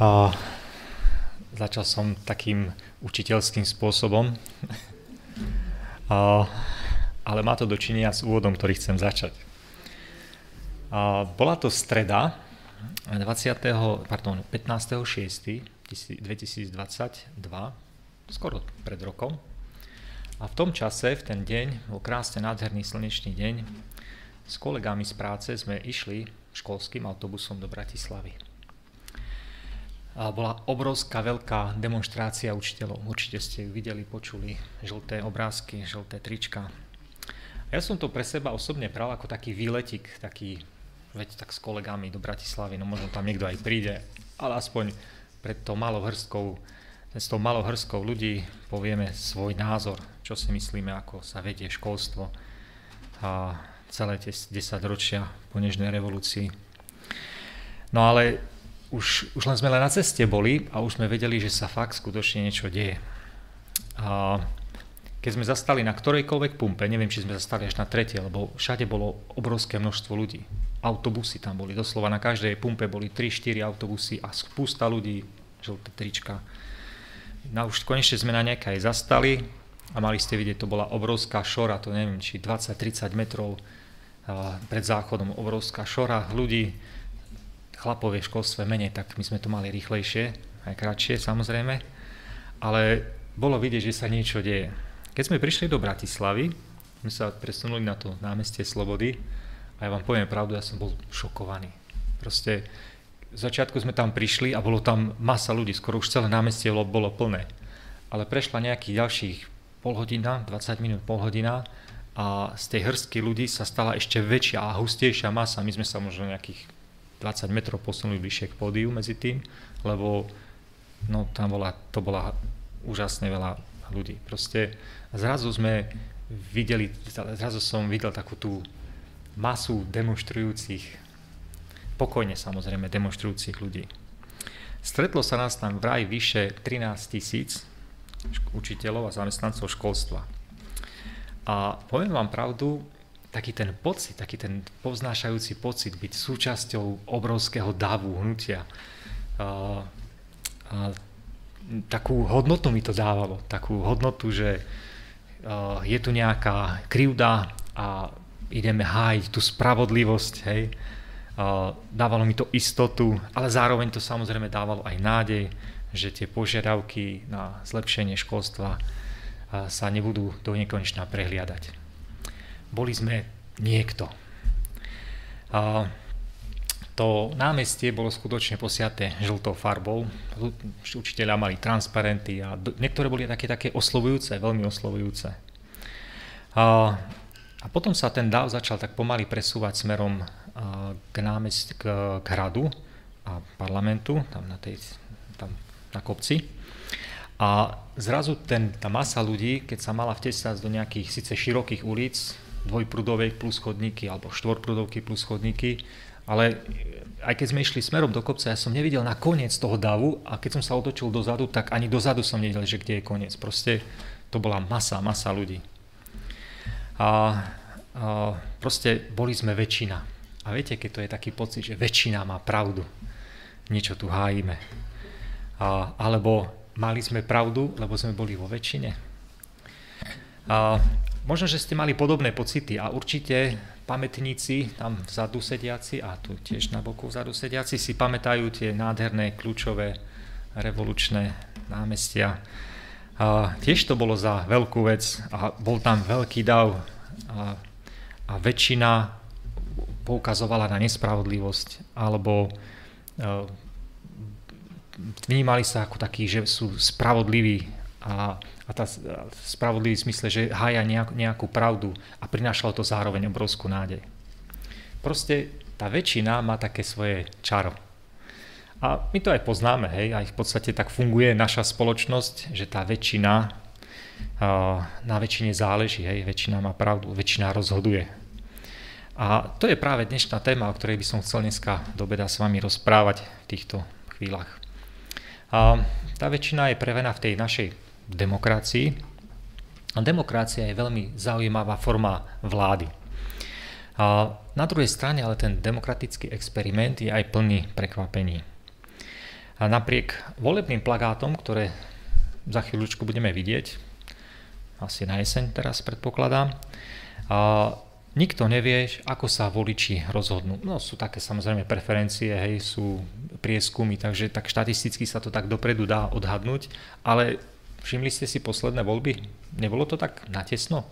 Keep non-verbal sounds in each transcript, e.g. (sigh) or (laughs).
A začal som takým učiteľským spôsobom, a, ale má to dočinenia s úvodom, ktorý chcem začať. A, bola to streda 20. Pardon, 15.6.2022, skoro pred rokom. A v tom čase, v ten deň, bol krásne nádherný slnečný deň, s kolegami z práce sme išli školským autobusom do Bratislavy. Bola obrovská veľká demonstrácia učiteľov. Určite ste ju videli, počuli, žlté obrázky, žlté trička. Ja som to pre seba osobne bral ako taký výletik, taký, veď tak s kolegami do Bratislavy, no možno tam niekto aj príde, ale aspoň pred tou malou hrstkou, s tou malou hrstkou ľudí povieme svoj názor, čo si myslíme, ako sa vedie školstvo a celé tie 10 ročia po Nežnej revolúcii. No ale už, už len sme len na ceste boli a už sme vedeli, že sa fakt skutočne niečo deje. A keď sme zastali na ktorejkoľvek pumpe, neviem, či sme zastali až na tretie, lebo všade bolo obrovské množstvo ľudí. Autobusy tam boli, doslova na každej pumpe boli 3-4 autobusy a spústa ľudí, žlté trička. No už konečne sme na nejakej zastali a mali ste vidieť, to bola obrovská šora, to neviem, či 20-30 metrov pred záchodom, obrovská šora ľudí, chlapov je v školstve menej, tak my sme to mali rýchlejšie, aj kratšie samozrejme, ale bolo vidieť, že sa niečo deje. Keď sme prišli do Bratislavy, sme sa presunuli na to námestie Slobody a ja vám poviem pravdu, ja som bol šokovaný. Proste v začiatku sme tam prišli a bolo tam masa ľudí, skoro už celé námestie bolo, plné. Ale prešla nejakých ďalších pol hodina, 20 minút, pol hodina a z tej hrstky ľudí sa stala ešte väčšia a hustejšia masa. My sme sa možno nejakých 20 metrov posunuli bližšie k pódiu medzi tým, lebo no, tam bola, to bola úžasne veľa ľudí. Proste zrazu sme videli, zrazu som videl takú tú masu demonstrujúcich, pokojne samozrejme demonstrujúcich ľudí. Stretlo sa nás tam vraj vyše 13 tisíc učiteľov a zamestnancov školstva. A poviem vám pravdu, taký ten pocit, taký ten povznášajúci pocit byť súčasťou obrovského davu, hnutia. A, a, takú hodnotu mi to dávalo, takú hodnotu, že a, je tu nejaká krivda a ideme hájiť tú spravodlivosť, hej. A, dávalo mi to istotu, ale zároveň to samozrejme dávalo aj nádej, že tie požiadavky na zlepšenie školstva sa nebudú do nekonečna prehliadať boli sme niekto. A to námestie bolo skutočne posiaté žltou farbou. Učiteľia mali transparenty a niektoré boli také, také oslovujúce, veľmi oslovujúce. A, a potom sa ten dáv začal tak pomaly presúvať smerom k, námest, k, k hradu a parlamentu, tam na, tej, tam na kopci. A zrazu ten, tá masa ľudí, keď sa mala vtesať do nejakých síce širokých ulic, dvojprudovej plus chodníky alebo štvorprudovky plus chodníky, ale aj keď sme išli smerom do kopca, ja som nevidel na koniec toho davu a keď som sa otočil dozadu, tak ani dozadu som nevidel, že kde je koniec. Proste to bola masa, masa ľudí. A, a proste boli sme väčšina. A viete, keď to je taký pocit, že väčšina má pravdu, niečo tu hájime. A, alebo mali sme pravdu, lebo sme boli vo väčšine. A, Možno, že ste mali podobné pocity a určite pamätníci tam vzadu sediaci a tu tiež na boku vzadu sediaci si pamätajú tie nádherné kľúčové revolučné námestia. A tiež to bolo za veľkú vec a bol tam veľký dav a, a väčšina poukazovala na nespravodlivosť alebo uh, vnímali sa ako takí, že sú spravodliví a a tá spravodlivý smysle, že hája nejakú, nejakú pravdu a prinášalo to zároveň obrovskú nádej. Proste tá väčšina má také svoje čaro. A my to aj poznáme, hej, aj v podstate tak funguje naša spoločnosť, že tá väčšina, na väčšine záleží, hej, väčšina má pravdu, väčšina rozhoduje. A to je práve dnešná téma, o ktorej by som chcel dneska do beda s vami rozprávať v týchto chvíľach. A tá väčšina je prevená v tej našej demokracii. A demokracia je veľmi zaujímavá forma vlády. A na druhej strane ale ten demokratický experiment je aj plný prekvapení. A napriek volebným plagátom, ktoré za chvíľučku budeme vidieť, asi na jeseň teraz predpokladám, a nikto nevie, ako sa voliči rozhodnú. No sú také samozrejme preferencie, hej, sú prieskumy, takže tak štatisticky sa to tak dopredu dá odhadnúť, ale všimli ste si posledné voľby? Nebolo to tak natesno?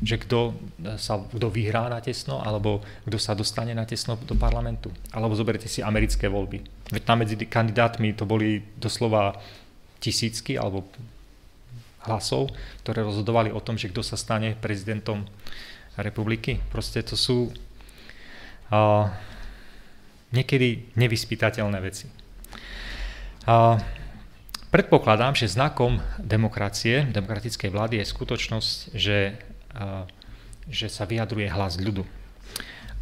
že kto, sa, kto vyhrá na tesno, alebo kto sa dostane na tesno do parlamentu. Alebo zoberte si americké voľby. Veď tam medzi kandidátmi to boli doslova tisícky alebo hlasov, ktoré rozhodovali o tom, že kto sa stane prezidentom republiky. Proste to sú uh, niekedy nevyspytateľné veci. Uh, predpokladám, že znakom demokracie, demokratickej vlády je skutočnosť, že že sa vyjadruje hlas ľudu.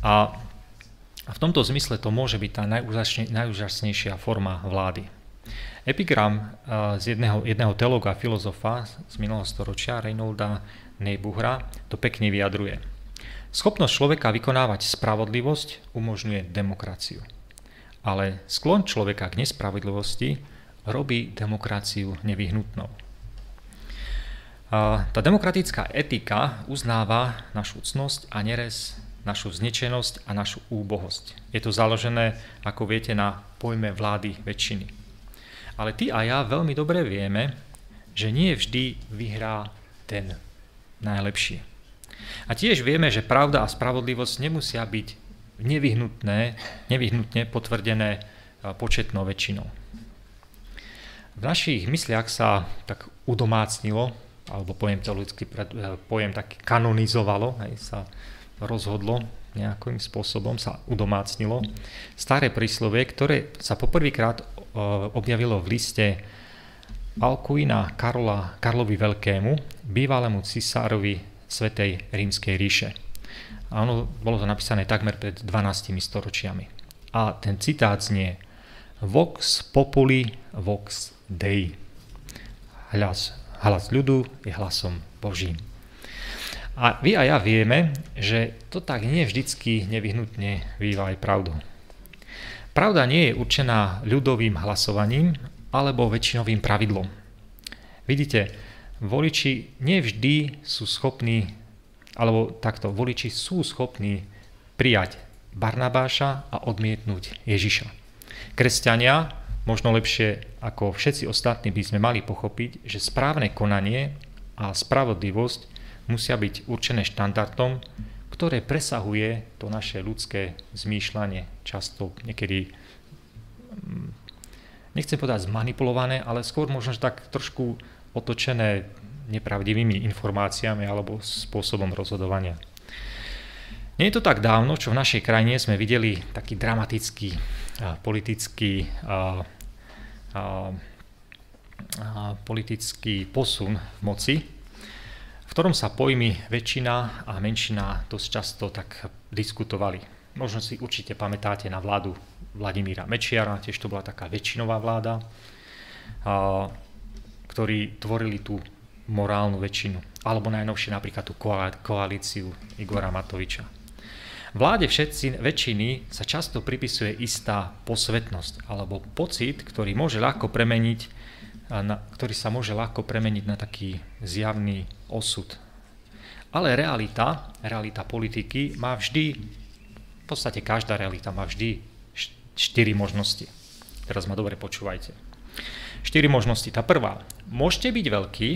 A v tomto zmysle to môže byť tá najúžasnejšia forma vlády. Epigram z jedného, jedného teologa filozofa z minulého storočia, Reynolda Neybuhra, to pekne vyjadruje. Schopnosť človeka vykonávať spravodlivosť umožňuje demokraciu. Ale sklon človeka k nespravodlivosti robí demokraciu nevyhnutnou. Tá demokratická etika uznáva našu cnosť a nerez, našu znečenosť a našu úbohosť. Je to založené, ako viete, na pojme vlády väčšiny. Ale ty a ja veľmi dobre vieme, že nie vždy vyhrá ten najlepší. A tiež vieme, že pravda a spravodlivosť nemusia byť nevyhnutné, nevyhnutne potvrdené početnou väčšinou. V našich mysliach sa tak udomácnilo alebo pojem teologicky eh, pojem tak kanonizovalo, aj sa rozhodlo nejakým spôsobom, sa udomácnilo. Staré príslovie, ktoré sa poprvýkrát eh, objavilo v liste Alkuina Karola, Karlovi Veľkému, bývalému cisárovi Svetej rímskej ríše. A ono bolo to napísané takmer pred 12 storočiami. A ten citát znie Vox populi, vox dei. Hľas Hlas ľudu je hlasom Božím. A vy a ja vieme, že to tak nie vždycky nevyhnutne býva aj pravdu. Pravda nie je určená ľudovým hlasovaním alebo väčšinovým pravidlom. Vidíte, voliči nevždy sú schopní, alebo takto, voliči sú schopní prijať Barnabáša a odmietnúť Ježiša. Kresťania možno lepšie ako všetci ostatní by sme mali pochopiť, že správne konanie a spravodlivosť musia byť určené štandardom, ktoré presahuje to naše ľudské zmýšľanie, často niekedy, mm, nechcem povedať zmanipulované, ale skôr možno tak trošku otočené nepravdivými informáciami alebo spôsobom rozhodovania. Nie je to tak dávno, čo v našej krajine sme videli taký dramatický politický politický posun v moci, v ktorom sa pojmy väčšina a menšina dosť často tak diskutovali. Možno si určite pamätáte na vládu Vladimíra Mečiara, tiež to bola taká väčšinová vláda, ktorí tvorili tú morálnu väčšinu. Alebo najnovšie napríklad tú koalíciu Igora Matoviča. Vláde všetci, väčšiny sa často pripisuje istá posvetnosť alebo pocit, ktorý môže ľahko premeniť, na, ktorý sa môže ľahko premeniť na taký zjavný osud. Ale realita, realita politiky má vždy, v podstate každá realita má vždy štyri možnosti. Teraz ma dobre počúvajte. Štyri možnosti. Tá prvá. Môžete byť veľký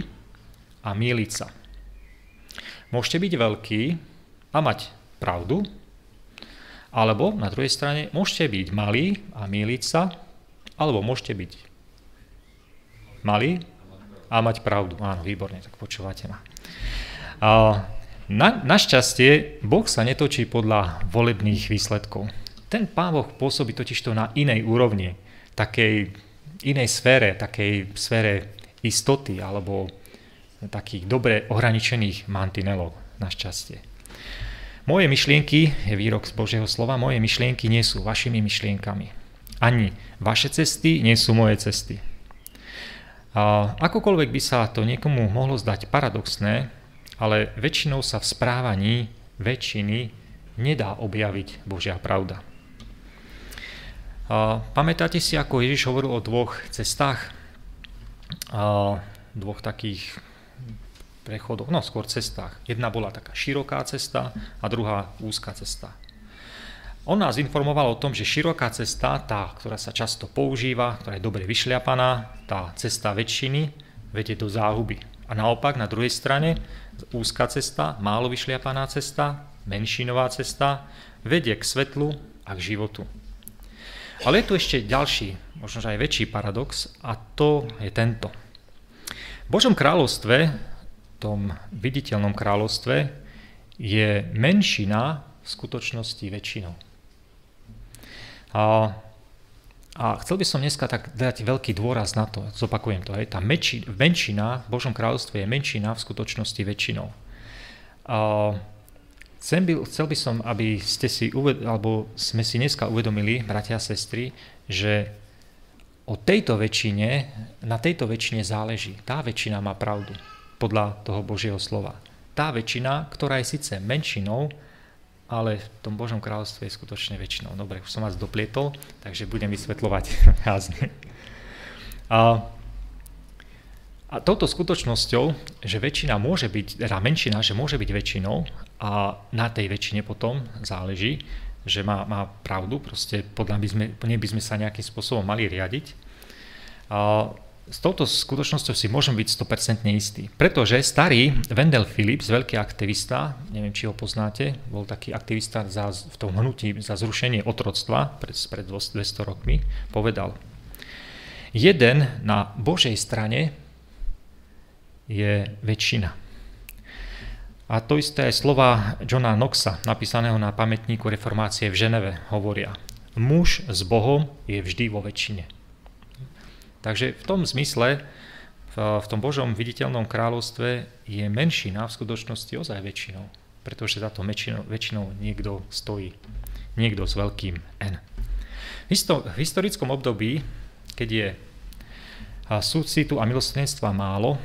a míliť sa. Môžete byť veľký a mať pravdu, alebo na druhej strane môžete byť malí a míliť sa, alebo môžete byť malí a mať pravdu. Áno, výborne, tak počúvate ma. Na, našťastie Boh sa netočí podľa volebných výsledkov. Ten Pán Boh pôsobí totižto na inej úrovni, takej inej sfére, takej sfére istoty alebo takých dobre ohraničených mantinelov, našťastie. Moje myšlienky, je výrok z Božieho slova, moje myšlienky nie sú vašimi myšlienkami. Ani vaše cesty nie sú moje cesty. A akokoľvek by sa to niekomu mohlo zdať paradoxné, ale väčšinou sa v správaní väčšiny nedá objaviť Božia pravda. Pamätáte si, ako Ježiš hovoril o dvoch cestách? Dvoch takých prechodoch, no skôr cestách. Jedna bola taká široká cesta a druhá úzká cesta. On nás informoval o tom, že široká cesta, tá, ktorá sa často používa, ktorá je dobre vyšliapaná, tá cesta väčšiny, vedie do záhuby. A naopak, na druhej strane, úzka cesta, málo vyšliapaná cesta, menšinová cesta, vedie k svetlu a k životu. Ale je tu ešte ďalší, možno aj väčší paradox a to je tento. V Božom kráľovstve, tom viditeľnom kráľovstve, je menšina v skutočnosti väčšinou. A, a chcel by som dneska tak dať veľký dôraz na to, zopakujem to, hej, tá menši, menšina v Božom kráľovstve je menšina v skutočnosti väčšinou. A, Chcem by, chcel by som, aby ste si uved, alebo sme si dneska uvedomili, bratia a sestry, že o tejto väčšine, na tejto väčšine záleží. Tá väčšina má pravdu, podľa toho Božieho slova. Tá väčšina, ktorá je síce menšinou, ale v tom Božom kráľovstve je skutočne väčšinou. Dobre, už som vás doplietol, takže budem vysvetľovať (laughs) házne. A a touto skutočnosťou, že väčšina môže byť, teda menšina, že môže byť väčšinou a na tej väčšine potom záleží, že má, má pravdu, proste podľa by sme, nej by sme sa nejakým spôsobom mali riadiť. A s touto skutočnosťou si môžem byť 100% istý. Pretože starý Wendell Phillips, veľký aktivista, neviem, či ho poznáte, bol taký aktivista za, v tom hnutí za zrušenie otroctva pred, pred 200 rokmi, povedal, jeden na Božej strane je väčšina. A to isté slova Johna Knoxa, napísaného na pamätníku reformácie v Ženeve, hovoria. Muž s Bohom je vždy vo väčšine. Takže v tom zmysle, v tom Božom viditeľnom kráľovstve je menšina v skutočnosti ozaj väčšinou, pretože za to väčšinou, väčšinou niekto stojí. Niekto s veľkým N. V historickom období, keď je súcitu a milostrenstva málo,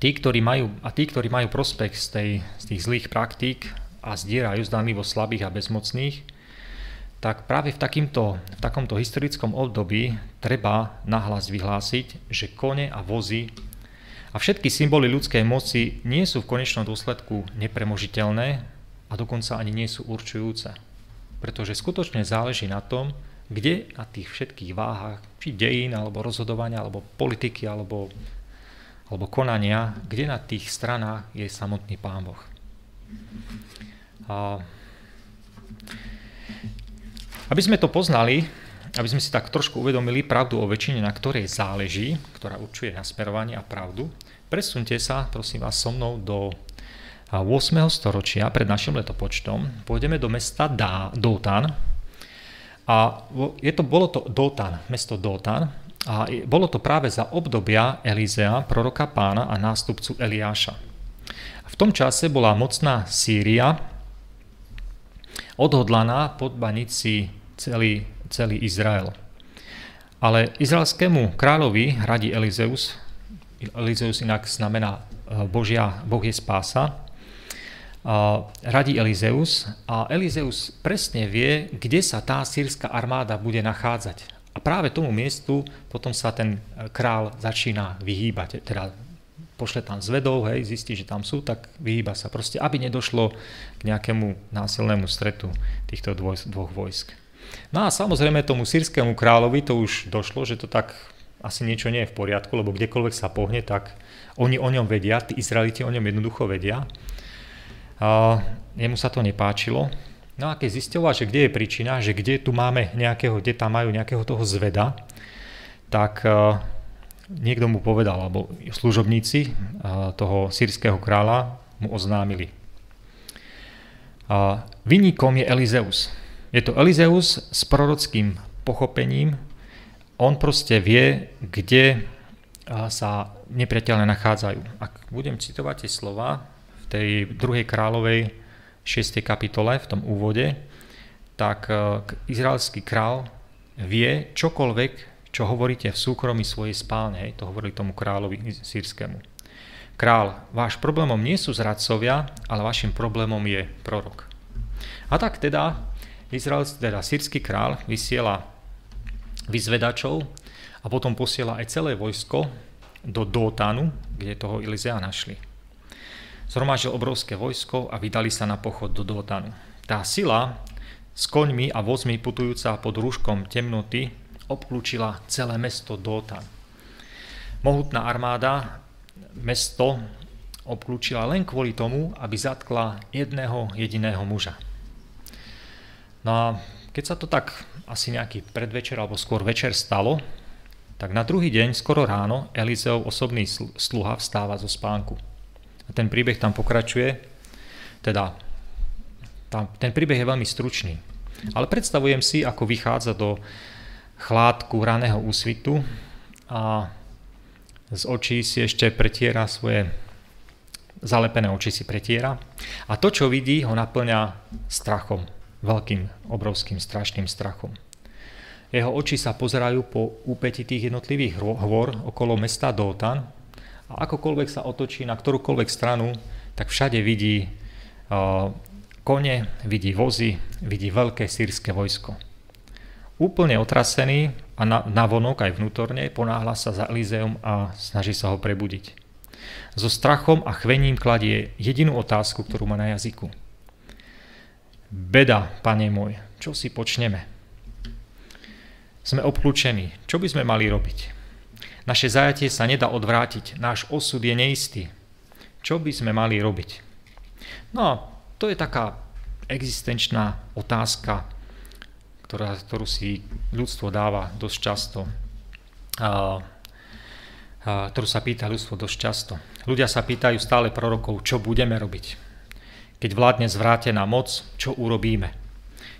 tí, ktorí majú, a tí, ktorí majú prospech z, tej, z tých zlých praktík a zdierajú zdanlivo slabých a bezmocných, tak práve v, takýmto, v takomto historickom období treba nahlas vyhlásiť, že kone a vozy a všetky symboly ľudskej moci nie sú v konečnom dôsledku nepremožiteľné a dokonca ani nie sú určujúce. Pretože skutočne záleží na tom, kde na tých všetkých váhach, či dejín, alebo rozhodovania, alebo politiky, alebo alebo konania, kde na tých stranách je samotný Pán Boh. A aby sme to poznali, aby sme si tak trošku uvedomili pravdu o väčšine, na ktorej záleží, ktorá určuje nasmerovanie a pravdu, presunte sa, prosím vás, so mnou do 8. storočia pred našim letopočtom. Pôjdeme do mesta Dá, Dótan. A je to, bolo to Dótan, mesto Dótan, a bolo to práve za obdobia Elizea, proroka pána a nástupcu Eliáša. V tom čase bola mocná Sýria odhodlaná podbaniť si celý, celý Izrael. Ale izraelskému kráľovi radí Elizeus, Elizeus inak znamená e, Božia, Boh je spása, radí Elizeus a Elizeus presne vie, kde sa tá sírska armáda bude nachádzať. A práve tomu miestu potom sa ten e, král začína vyhýbať, teda pošle tam zvedov, hej, zistí, že tam sú, tak vyhýba sa proste, aby nedošlo k nejakému násilnému stretu týchto dvoj, dvoch vojsk. No a samozrejme tomu sírskému kráľovi to už došlo, že to tak asi niečo nie je v poriadku, lebo kdekoľvek sa pohne, tak oni o ňom vedia, tí Izraeliti o ňom jednoducho vedia. A jemu sa to nepáčilo, No a keď zisťoval, že kde je príčina, že kde tu máme nejakého, kde tam majú nejakého toho zveda, tak uh, niekto mu povedal, alebo služobníci uh, toho sírskeho kráľa mu oznámili. Uh, Vyníkom je Elizeus. Je to Elizeus s prorockým pochopením. On proste vie, kde sa nepriateľne nachádzajú. Ak budem citovať tie slova v tej druhej kráľovej 6. kapitole, v tom úvode, tak e, izraelský král vie čokoľvek, čo hovoríte v súkromí svojej spálne, hej, to hovorí tomu kráľovi sírskému. Král, váš problémom nie sú zradcovia, ale vašim problémom je prorok. A tak teda Izrael, teda sírsky král vysiela vyzvedačov a potom posiela aj celé vojsko do Dótanu, kde toho Elizea našli. Zhromažil obrovské vojsko a vydali sa na pochod do Dótanu. Tá sila s koňmi a vozmi putujúca pod rúškom temnoty obklúčila celé mesto Dótan. Mohutná armáda mesto obklúčila len kvôli tomu, aby zatkla jedného jediného muža. No a keď sa to tak asi nejaký predvečer alebo skôr večer stalo, tak na druhý deň, skoro ráno, Elizeov osobný sluha vstáva zo spánku. A ten príbeh tam pokračuje, teda tam, ten príbeh je veľmi stručný. Ale predstavujem si, ako vychádza do chládku raného úsvitu a z očí si ešte pretiera svoje zalepené oči si pretiera a to, čo vidí, ho naplňa strachom, veľkým, obrovským, strašným strachom. Jeho oči sa pozerajú po úpeti tých jednotlivých hôr okolo mesta Dótan a akokoľvek sa otočí na ktorúkoľvek stranu, tak všade vidí uh, kone, vidí vozy, vidí veľké sírske vojsko. Úplne otrasený a na, vonok aj vnútorne ponáhla sa za Elizeum a snaží sa ho prebudiť. So strachom a chvením kladie jedinú otázku, ktorú má na jazyku. Beda, pane môj, čo si počneme? Sme obklúčení. Čo by sme mali robiť? Naše zajatie sa nedá odvrátiť. Náš osud je neistý. Čo by sme mali robiť? No, to je taká existenčná otázka, ktorá, ktorú si ľudstvo dáva dosť často. A, ktorú sa pýta ľudstvo dosť často. Ľudia sa pýtajú stále prorokov, čo budeme robiť. Keď vládne zvrátená moc, čo urobíme?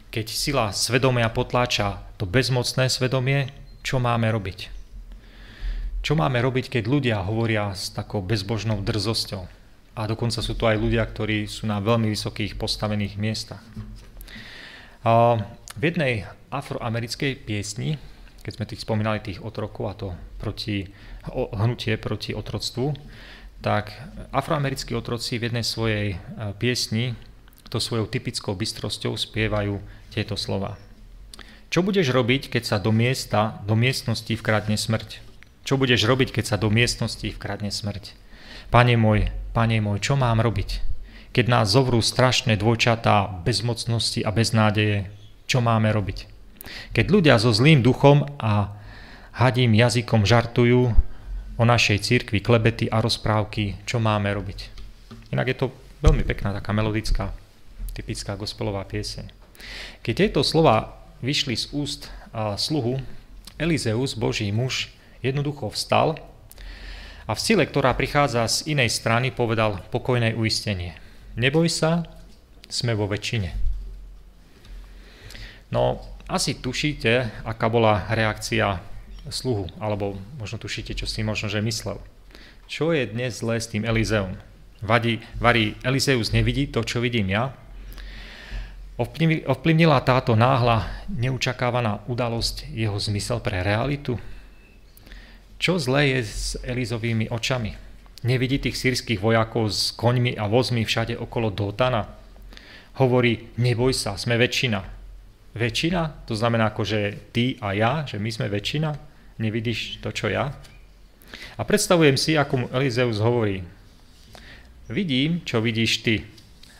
Keď sila svedomia potláča to bezmocné svedomie, čo máme robiť? Čo máme robiť, keď ľudia hovoria s takou bezbožnou drzosťou? A dokonca sú to aj ľudia, ktorí sú na veľmi vysokých postavených miestach. V jednej afroamerickej piesni, keď sme tých spomínali tých otrokov a to proti, hnutie proti otroctvu, tak afroamerickí otroci v jednej svojej piesni to svojou typickou bystrosťou spievajú tieto slova. Čo budeš robiť, keď sa do miesta, do miestnosti vkradne smrť? Čo budeš robiť, keď sa do miestnosti vkradne smrť? Pane môj, Pane môj, čo mám robiť? Keď nás zovrú strašné dvojčatá bezmocnosti a beznádeje, čo máme robiť? Keď ľudia so zlým duchom a hadím jazykom žartujú o našej cirkvi klebety a rozprávky, čo máme robiť? Inak je to veľmi pekná taká melodická, typická gospelová pieseň. Keď tieto slova vyšli z úst sluhu, Elizeus, Boží muž, jednoducho vstal a v sile, ktorá prichádza z inej strany, povedal pokojné uistenie. Neboj sa, sme vo väčšine. No, asi tušíte, aká bola reakcia sluhu, alebo možno tušíte, čo si možno, že myslel. Čo je dnes zlé s tým Elizeum? Vadí, varí, Elizeus nevidí to, čo vidím ja? Ovplyvnila táto náhla, neučakávaná udalosť jeho zmysel pre realitu? Čo zlé je s Elizovými očami? Nevidí tých sírskych vojakov s koňmi a vozmi všade okolo Dotana? Hovorí, neboj sa, sme väčšina. Väčšina? To znamená ako, že ty a ja, že my sme väčšina? Nevidíš to, čo ja? A predstavujem si, ako mu Elizeus hovorí, vidím, čo vidíš ty,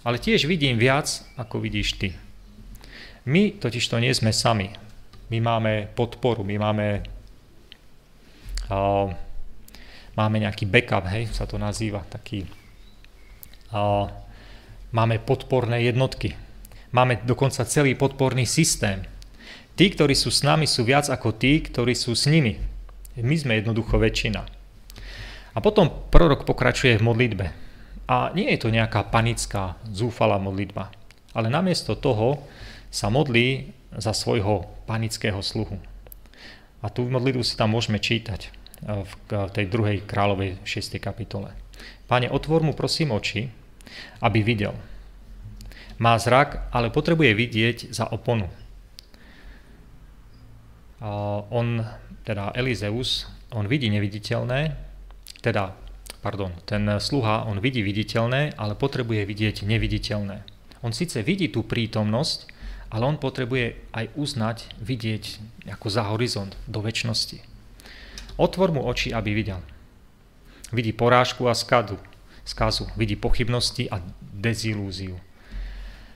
ale tiež vidím viac, ako vidíš ty. My totiž to nie sme sami. My máme podporu, my máme máme nejaký backup, hej, sa to nazýva, taký, máme podporné jednotky, máme dokonca celý podporný systém. Tí, ktorí sú s nami, sú viac ako tí, ktorí sú s nimi. My sme jednoducho väčšina. A potom prorok pokračuje v modlitbe. A nie je to nejaká panická, zúfalá modlitba, ale namiesto toho sa modlí za svojho panického sluhu. A tú modlitbu si tam môžeme čítať v tej druhej kráľovej 6. kapitole. Pane, otvor mu prosím oči, aby videl. Má zrak, ale potrebuje vidieť za oponu. On, teda Elizeus, on vidí neviditeľné, teda, pardon, ten sluha, on vidí viditeľné, ale potrebuje vidieť neviditeľné. On síce vidí tú prítomnosť, ale on potrebuje aj uznať, vidieť ako za horizont do väčšnosti. Otvor mu oči, aby videl. Vidí porážku a skadu, skazu, vidí pochybnosti a dezilúziu.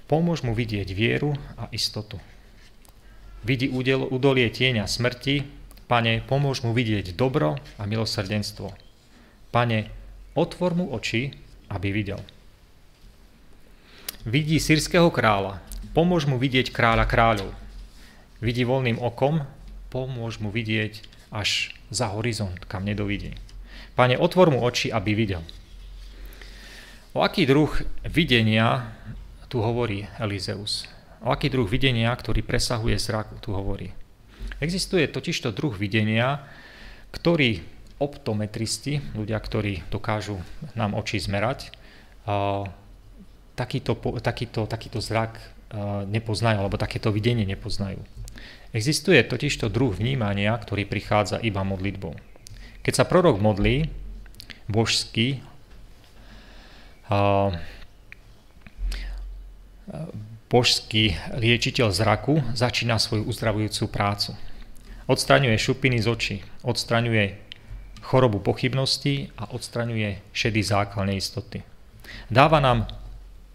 Pomôž mu vidieť vieru a istotu. Vidí udolie tieňa smrti, pane, pomôž mu vidieť dobro a milosrdenstvo. Pane, otvor mu oči, aby videl. Vidí sírskeho kráľa, pomôž mu vidieť kráľa kráľov. Vidí voľným okom, pomôž mu vidieť až za horizont, kam nedovidí. Pane, otvor mu oči, aby videl. O aký druh videnia tu hovorí Elizeus? O aký druh videnia, ktorý presahuje zrak, tu hovorí? Existuje totižto druh videnia, ktorý optometristi, ľudia, ktorí dokážu nám oči zmerať, takýto, takýto, takýto zrak nepoznajú, alebo takéto videnie nepoznajú. Existuje totižto druh vnímania, ktorý prichádza iba modlitbou. Keď sa prorok modlí, božský, božský liečiteľ zraku začína svoju uzdravujúcu prácu. Odstraňuje šupiny z očí, odstraňuje chorobu pochybností a odstraňuje šedý zákal neistoty. Dáva nám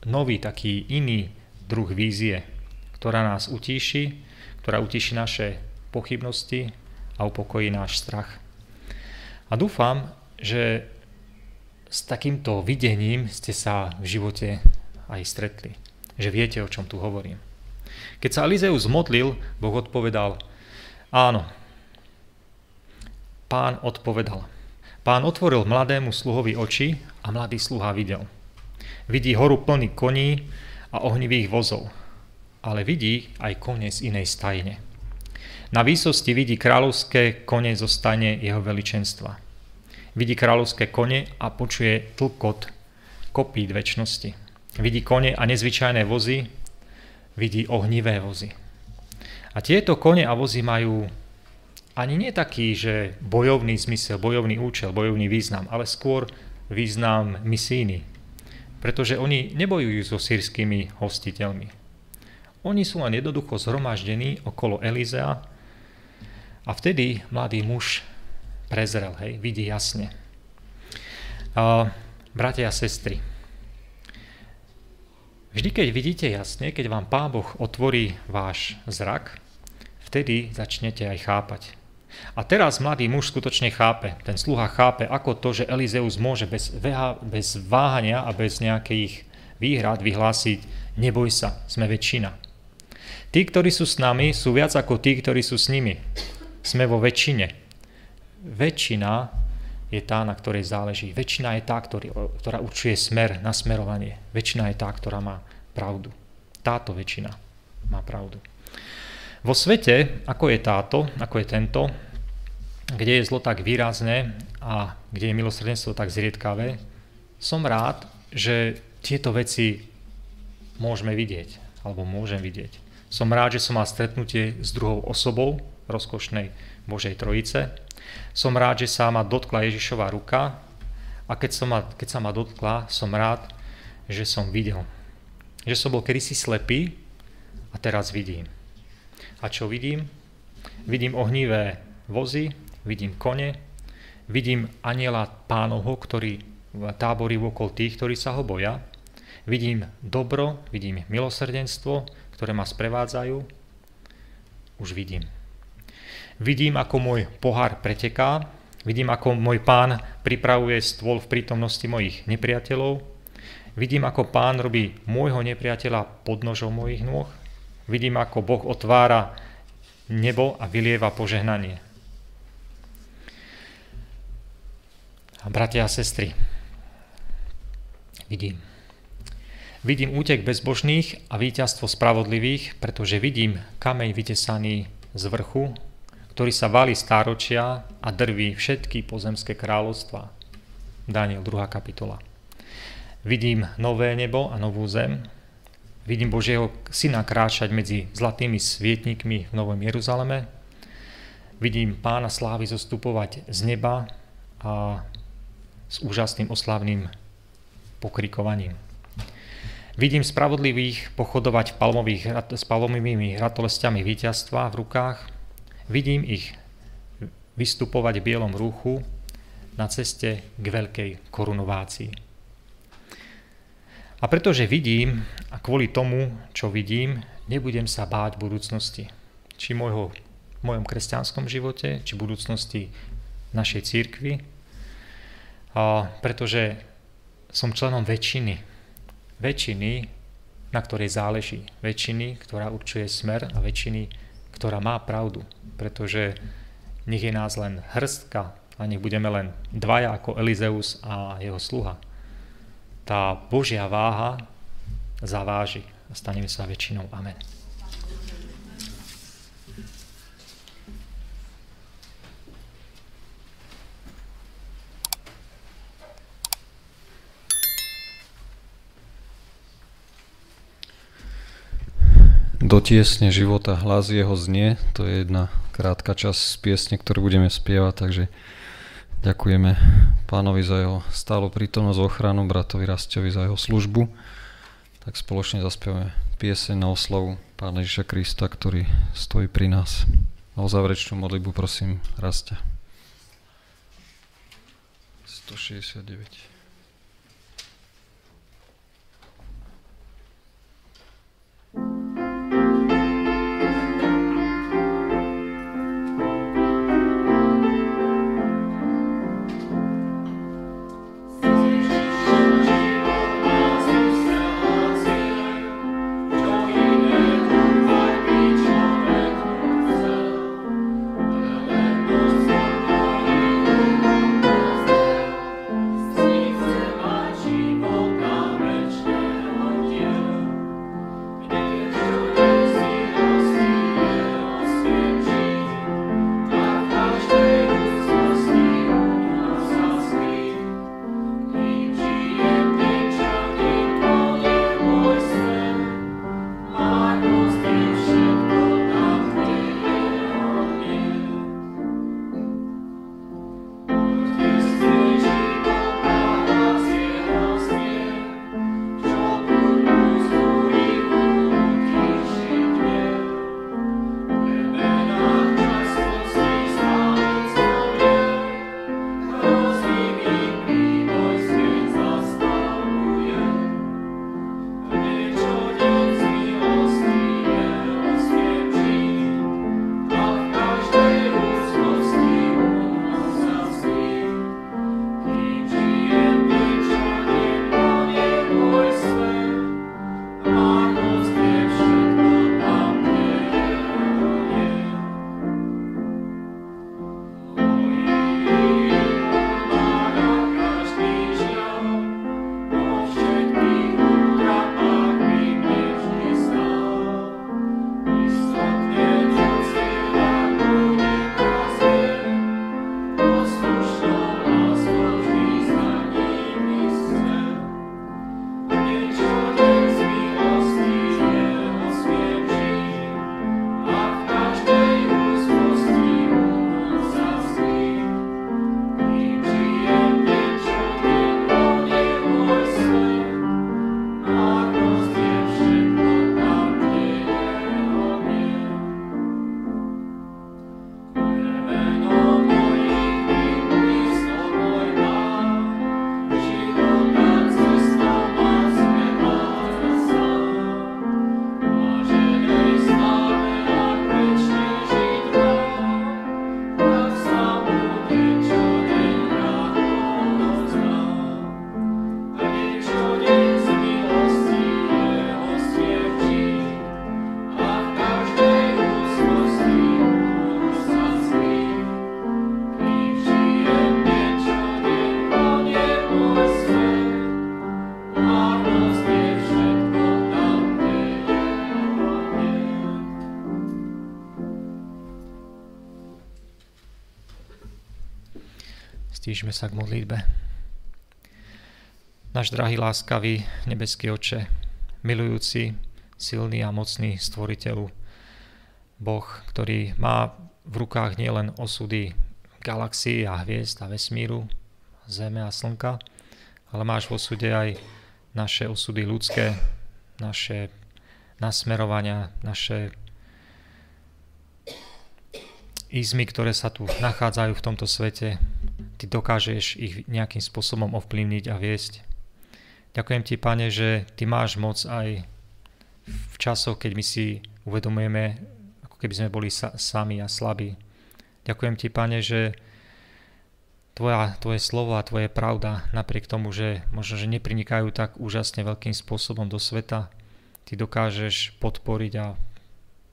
nový, taký iný druh vízie, ktorá nás utíši, ktorá utíši naše pochybnosti a upokojí náš strach. A dúfam, že s takýmto videním ste sa v živote aj stretli. Že viete, o čom tu hovorím. Keď sa Elizeus modlil, Boh odpovedal, áno. Pán odpovedal. Pán otvoril mladému sluhovi oči a mladý sluha videl. Vidí horu plný koní a ohnivých vozov, ale vidí aj kone z inej stajne. Na výsosti vidí kráľovské kone zo stajne jeho veličenstva. Vidí kráľovské kone a počuje tlkot kopít väčšnosti. Vidí kone a nezvyčajné vozy, vidí ohnivé vozy. A tieto kone a vozy majú ani nie taký, že bojovný zmysel, bojovný účel, bojovný význam, ale skôr význam misijný, pretože oni nebojujú so sírskymi hostiteľmi. Oni sú len jednoducho zhromaždení okolo Elizea a vtedy mladý muž prezrel, hej, vidí jasne. A, bratia a sestry, vždy keď vidíte jasne, keď vám Pán Boh otvorí váš zrak, vtedy začnete aj chápať. A teraz mladý muž skutočne chápe, ten sluha chápe, ako to, že Elizeus môže bez, bez váhania a bez nejakých výhrad vyhlásiť, neboj sa, sme väčšina. Tí, ktorí sú s nami, sú viac ako tí, ktorí sú s nimi. Sme vo väčšine. Väčšina je tá, na ktorej záleží. Väčšina je tá, ktorý, ktorá určuje smer, nasmerovanie. Väčšina je tá, ktorá má pravdu. Táto väčšina má pravdu. Vo svete, ako je táto, ako je tento, kde je zlo tak výrazné a kde je milosrdenstvo tak zriedkavé, som rád, že tieto veci môžeme vidieť, alebo môžem vidieť. Som rád, že som mal stretnutie s druhou osobou rozkošnej Božej Trojice. Som rád, že sa ma dotkla Ježišová ruka a keď, som ma, keď sa ma dotkla, som rád, že som videl. Že som bol kedysi slepý a teraz vidím. A čo vidím? Vidím ohnivé vozy, vidím kone, vidím aniela pánovho, ktorý táborí okolo tých, ktorí sa ho boja. Vidím dobro, vidím milosrdenstvo, ktoré ma sprevádzajú. Už vidím. Vidím, ako môj pohár preteká, vidím, ako môj pán pripravuje stôl v prítomnosti mojich nepriateľov, vidím, ako pán robí môjho nepriateľa pod nožom mojich nôh, Vidím, ako Boh otvára nebo a vylieva požehnanie. A bratia a sestry, vidím. Vidím útek bezbožných a víťazstvo spravodlivých, pretože vidím kameň vytesaný z vrchu, ktorý sa valí stáročia a drví všetky pozemské kráľovstva. Daniel 2. kapitola. Vidím nové nebo a novú zem, Vidím Božieho syna kráčať medzi zlatými svietnikmi v Novom Jeruzaleme. Vidím pána slávy zostupovať z neba a s úžasným oslavným pokrikovaním. Vidím spravodlivých pochodovať palmových, s palmovými ratolestiami víťazstva v rukách. Vidím ich vystupovať v bielom rúchu na ceste k veľkej korunovácii. A pretože vidím a kvôli tomu, čo vidím, nebudem sa báť budúcnosti. Či môjho, v mojom kresťanskom živote, či budúcnosti našej církvy. A pretože som členom väčšiny, väčšiny, na ktorej záleží. Väčšiny, ktorá určuje smer a väčšiny, ktorá má pravdu. Pretože nech je nás len hrstka a nech budeme len dvaja ako Elizeus a jeho sluha. Tá Božia váha zaváži a staneme sa väčšinou. Amen. Do tiesne života hlas jeho znie, to je jedna krátka časť z piesne, ktorú budeme spievať, takže ďakujeme pánovi za jeho stálu prítomnosť, ochranu, bratovi Rastovi za jeho službu. Tak spoločne zaspievame pieseň na oslavu Pána Ježiša Krista, ktorý stojí pri nás. O záverečnú modlitbu prosím Rastia. 169. Stížme sa k modlitbe. Náš drahý, láskavý, nebeský oče, milujúci, silný a mocný stvoriteľu, Boh, ktorý má v rukách nielen osudy galaxií a hviezd a vesmíru, Zeme a Slnka, ale máš v osude aj naše osudy ľudské, naše nasmerovania, naše izmy, ktoré sa tu nachádzajú v tomto svete, ty dokážeš ich nejakým spôsobom ovplyvniť a viesť. Ďakujem ti, Pane, že ty máš moc aj v časoch, keď my si uvedomujeme, ako keby sme boli sa, sami a slabí. Ďakujem ti, Pane, že tvoja, tvoje slovo a tvoje pravda, napriek tomu, že možno, že neprinikajú tak úžasne veľkým spôsobom do sveta, ty dokážeš podporiť a,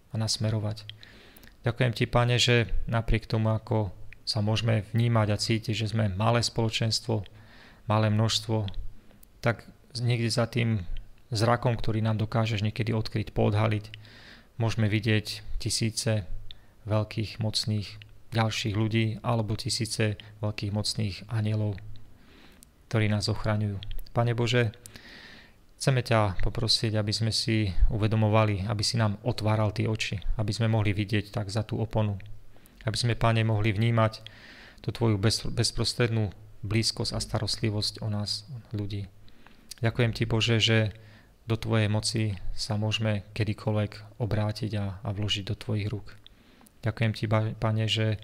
a nasmerovať. Ďakujem ti, Pane, že napriek tomu, ako sa môžeme vnímať a cítiť, že sme malé spoločenstvo, malé množstvo, tak niekde za tým zrakom, ktorý nám dokážeš niekedy odkryť, poodhaliť, môžeme vidieť tisíce veľkých, mocných ďalších ľudí alebo tisíce veľkých mocných anielov, ktorí nás ochraňujú. Pane Bože, chceme ťa poprosiť, aby sme si uvedomovali, aby si nám otváral tie oči, aby sme mohli vidieť tak za tú oponu, aby sme, Pane, mohli vnímať tú Tvoju bezprostrednú blízkosť a starostlivosť o nás, ľudí. Ďakujem Ti, Bože, že do Tvojej moci sa môžeme kedykoľvek obrátiť a, a vložiť do Tvojich rúk. Ďakujem Ti, Pane, že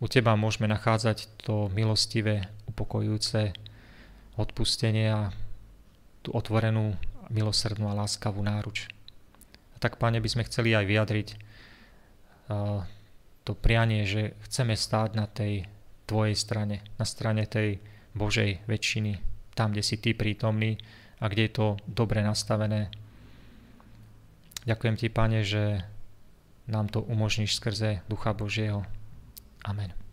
u Teba môžeme nachádzať to milostivé, upokojujúce odpustenie a tú otvorenú, milosrdnú a láskavú náruč. A tak, Pane, by sme chceli aj vyjadriť uh, to prianie, že chceme stáť na tej Tvojej strane, na strane tej Božej väčšiny, tam, kde si Ty prítomný a kde je to dobre nastavené. Ďakujem Ti, Pane, že nám to umožníš skrze Ducha Božieho. Amen.